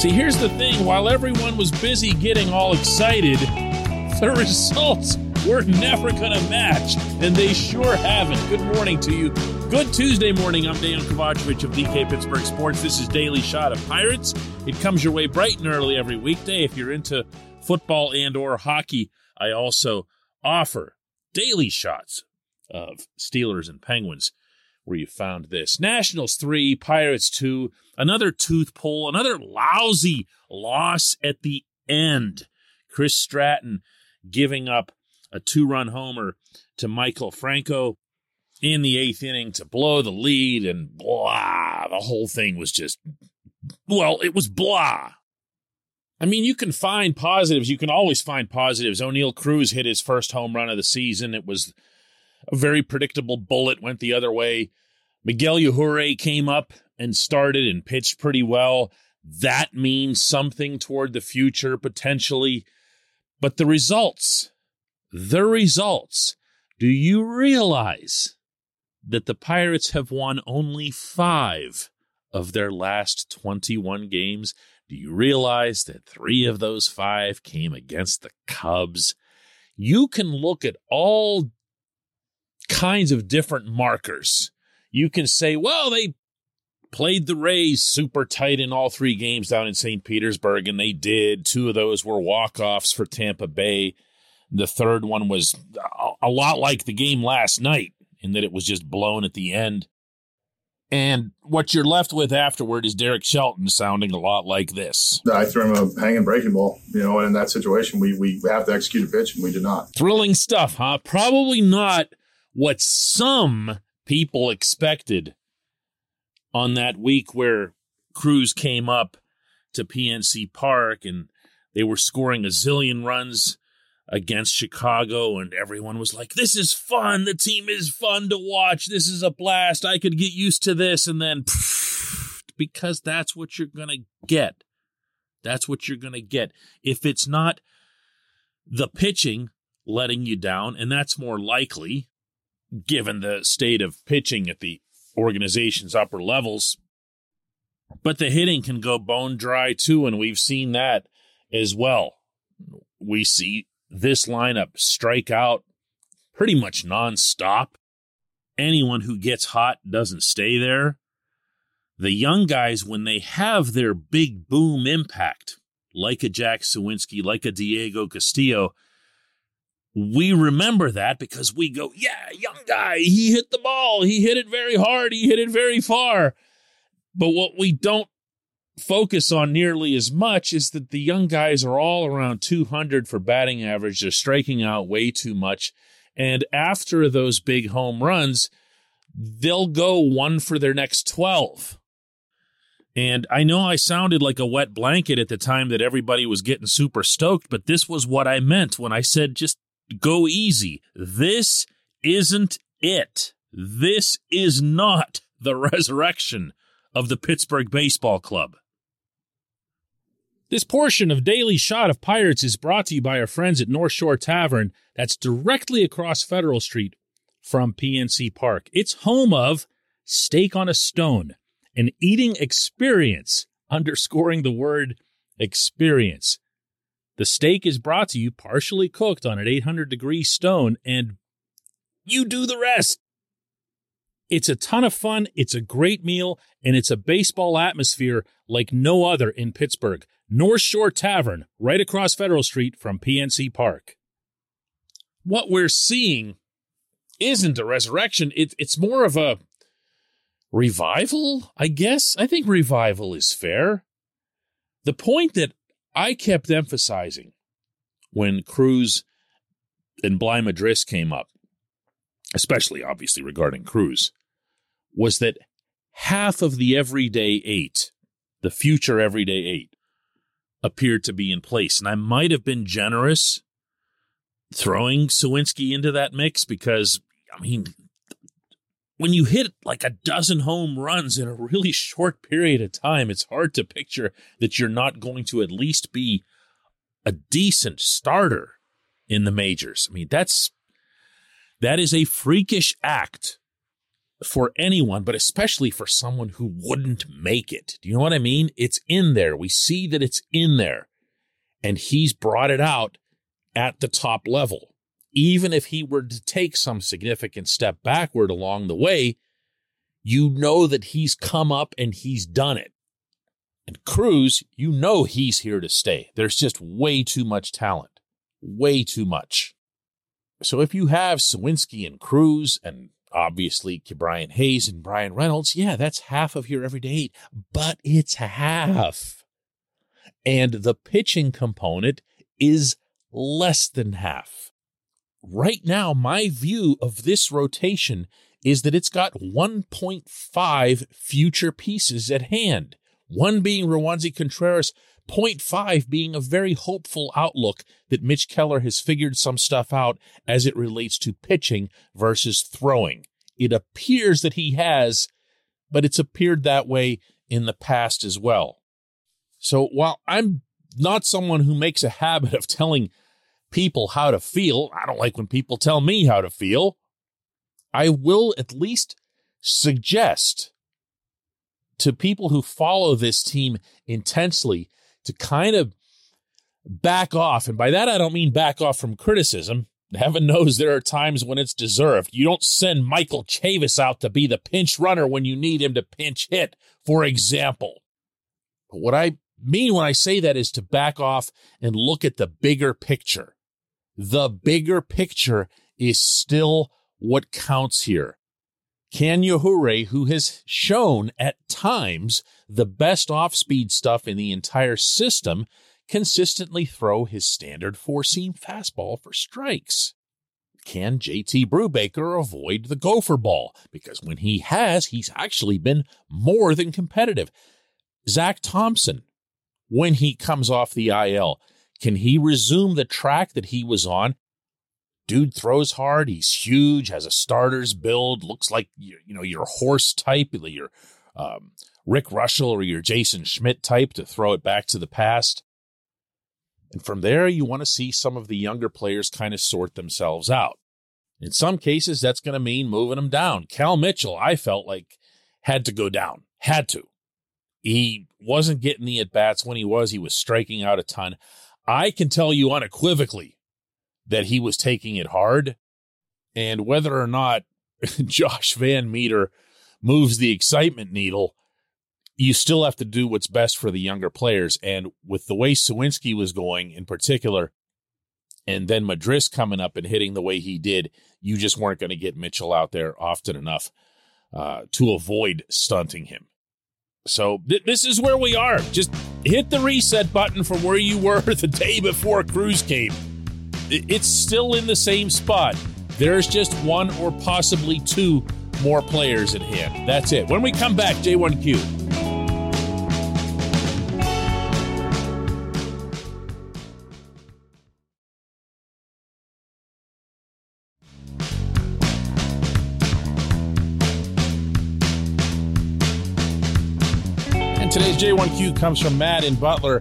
See, here's the thing while everyone was busy getting all excited, the results were never going to match, and they sure haven't. Good morning to you. Good Tuesday morning. I'm Dejan Kovacevic of DK Pittsburgh Sports. This is Daily Shot of Pirates. It comes your way bright and early every weekday. If you're into football and or hockey, I also offer daily shots of Steelers and Penguins where you found this. Nationals 3, Pirates 2, another tooth pull, another lousy loss at the end. Chris Stratton giving up a two run homer to Maikel Franco in the eighth inning to blow the lead, and blah. The whole thing was just, well, it was blah. I mean, you can find positives. You can always find positives. Oneil Cruz hit his first home run of the season. It was a very predictable bullet, went the other way. Miguel Yajure came up and started and pitched pretty well. That means something toward the future, potentially. But the results, the results. Do you realize that the Pirates have won only five of their last 21 games? Do you realize that three of those five came against the Cubs? You can look at all kinds of different markers. You can say, well, they played the Rays super tight in all three games down in St. Petersburg, and they did. Two of those were walk offs for Tampa Bay. The third one was a lot like the game last night in that it was just blown at the end. And what you're left with afterward is Derek Shelton sounding a lot like this. I threw him a hanging breaking ball, you know, and in that situation, we, we have to execute a pitch, and we did not. Thrilling stuff, huh? Probably not what some people expected on that week where Cruz came up to PNC Park and they were scoring a zillion runs against Chicago, and everyone was like, This is fun. The team is fun to watch. This is a blast. I could get used to this. And then, because that's what you're going to get. That's what you're going to get. If it's not the pitching letting you down, and that's more likely given the state of pitching at the organization's upper levels. But the hitting can go bone dry too, and we've seen that as well. We see this lineup strike out pretty much nonstop. Anyone who gets hot doesn't stay there. The young guys, when they have their big boom impact, like a Jack Suwinski, like a Diego Castillo, we remember that because we go, yeah, young guy, he hit the ball. He hit it very hard. He hit it very far. But what we don't focus on nearly as much is that the young guys are all around 200 for batting average. They're striking out way too much. And after those big home runs, they'll go one for their next 12. And I know I sounded like a wet blanket at the time that everybody was getting super stoked, but this was what I meant when I said just go easy. This isn't it. This is not the resurrection of the Pittsburgh Baseball Club. This portion of Daily Shot of Pirates is brought to you by our friends at North Shore Tavern, that's directly across Federal Street from PNC Park. It's home of Steak on a Stone, an eating experience, underscoring the word experience. The steak is brought to you partially cooked on an 800 degree stone, and you do the rest. It's a ton of fun, it's a great meal, and it's a baseball atmosphere like no other in Pittsburgh. North Shore Tavern, right across Federal Street from PNC Park. What we're seeing isn't a resurrection, it, it's more of a revival, I guess. I think revival is fair. The point that I kept emphasizing when Cruz and Bligh Madris came up, especially obviously regarding Cruz, was that half of the everyday eight, the future everyday eight, appeared to be in place. And I might have been generous throwing Suwinski into that mix because, I mean, when you hit like a dozen home runs in a really short period of time, it's hard to picture that you're not going to at least be a decent starter in the majors. I mean, that's that is a freakish act for anyone, but especially for someone who wouldn't make it. Do you know what I mean? It's in there. We see that it's in there. And he's brought it out at the top level. Even if he were to take some significant step backward along the way, you know that he's come up and he's done it. And Cruz, you know he's here to stay. There's just way too much talent. Way too much. So if you have Suwinski and Cruz and obviously Brian Hayes and Bryan Reynolds, yeah, that's half of your everyday eight, but it's half. And the pitching component is less than half. Right now, my view of this rotation is that it's got 1.5 future pieces at hand. One being Roansy Contreras, 0.5 being a very hopeful outlook that Mitch Keller has figured some stuff out as it relates to pitching versus throwing. It appears that he has, but it's appeared that way in the past as well. So while I'm not someone who makes a habit of telling people how to feel, I don't like when people tell me how to feel. I will at least suggest to people who follow this team intensely to kind of back off. And by that, I don't mean back off from criticism. Heaven knows there are times when it's deserved. You don't send Michael Chavis out to be the pinch runner when you need him to pinch hit, for example. But what I mean when I say that is to back off and look at the bigger picture. The bigger picture is still what counts here. Can Yajure, who has shown at times the best off speed stuff in the entire system, consistently throw his standard four seam fastball for strikes? Can JT Brubaker avoid the gopher ball? Because when he has, he's actually been more than competitive. Zach Thompson, when he comes off the IL, can he resume the track that he was on dude throws hard. He's huge, has a starter's build, looks like you know your horse type, your um, Rick Reuschel or your Jason Schmidt type to throw it back to the past. And from there, you want to see some of the younger players kind of sort themselves out. In some cases, that's going to mean moving them down. Cal Mitchell, I felt like had to go down, had to. He wasn't getting the at bats when he was. He was striking out a ton. I can tell you unequivocally that he was taking it hard. And whether or not Josh VanMeter moves the excitement needle, you still have to do what's best for the younger players. And with the way Suwinski was going in particular, and then Madris coming up and hitting the way he did, you just weren't going to get Mitchell out there often enough uh, to avoid stunting him. So th- this is where we are. Just hit the reset button from where you were the day before Cruz came it's still in the same spot. There's just one or possibly two more players at hand. That's it. When we come back, J1Q. J1Q comes from Matt in Butler,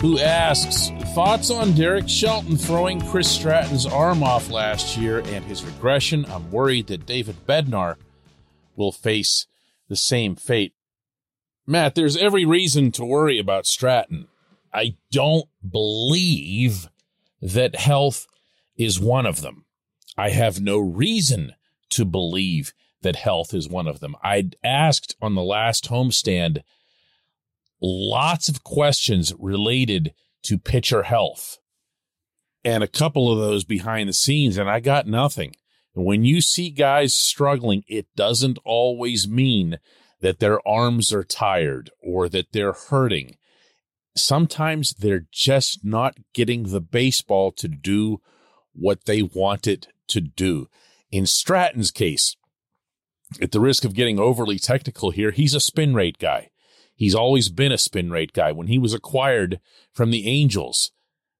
who asks Thoughts on Derek Shelton throwing Chris Stratton's arm off last year and his regression? I'm worried that David Bednar will face the same fate. Matt, there's every reason to worry about Stratton. I don't believe that health is one of them. I have no reason to believe that health is one of them. I'd asked on the last homestand lots of questions related to pitcher health and a couple of those behind the scenes, and I got nothing. when you see guys struggling, it doesn't always mean that their arms are tired or that they're hurting. Sometimes they're just not getting the baseball to do what they want it to do. In Stratton's case, at the risk of getting overly technical here, he's a spin rate guy. He's always been a spin rate guy. When he was acquired from the Angels,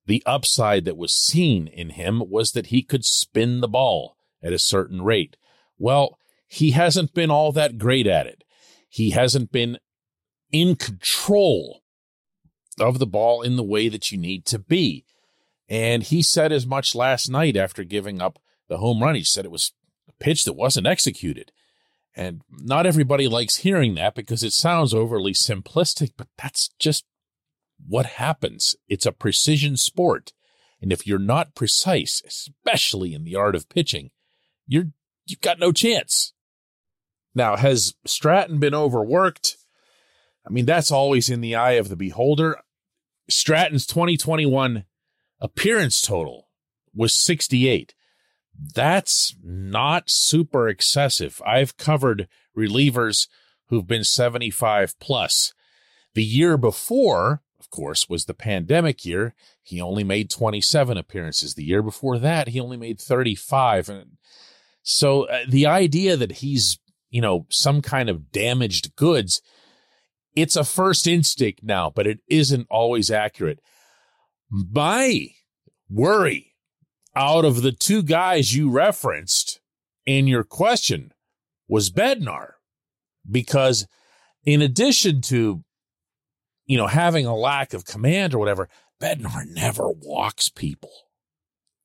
the upside that was seen in him was that he could spin the ball at a certain rate. Well, he hasn't been all that great at it. He hasn't been in control of the ball in the way that you need to be. And he said as much last night after giving up the home run. He said it was a pitch that wasn't executed. And not everybody likes hearing that because it sounds overly simplistic, but that's just what happens. It's a precision sport. And if you're not precise, especially in the art of pitching, you're, you've got no chance. Now, has Stratton been overworked? I mean, that's always in the eye of the beholder. Stratton's 2021 appearance total was 68. That's not super excessive. I've covered relievers who've been 75 plus. The year before, of course, was the pandemic year. He only made 27 appearances. The year before that, he only made 35. And so uh, the idea that he's, you know, some kind of damaged goods, it's a first instinct now, but it isn't always accurate. My worry out of the two guys you referenced in your question was Bednar. Because in addition to you know having a lack of command or whatever Bednar never walks people.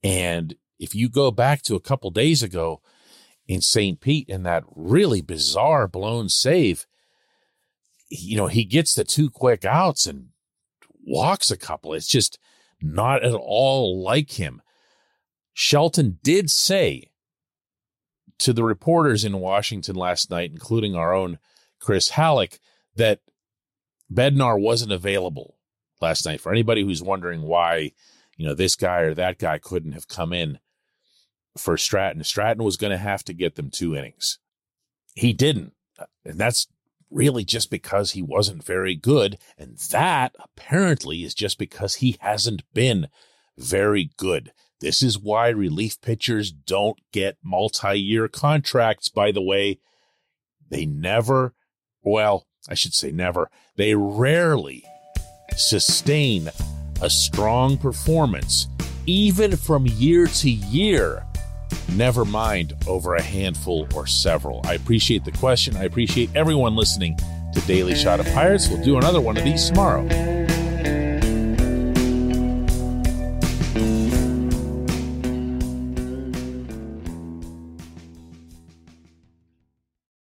And if you go back to a couple days ago in St. Pete in that really bizarre blown save you know he gets the two quick outs and walks a couple. It's just not at all like him Shelton did say to the reporters in Washington last night, including our own Chris Halleck, that Bednar wasn't available last night. For anybody who's wondering why, you know, this guy or that guy couldn't have come in for Stratton, Stratton was going to have to get them two innings. He didn't. And that's really just because he wasn't very good. And that apparently is just because he hasn't been very good. This is why relief pitchers don't get multi year contracts, by the way. They never, well, I should say never, they rarely sustain a strong performance, even from year to year, never mind over a handful or several. I appreciate the question. I appreciate everyone listening to Daily Shot of Pirates. We'll do another one of these tomorrow.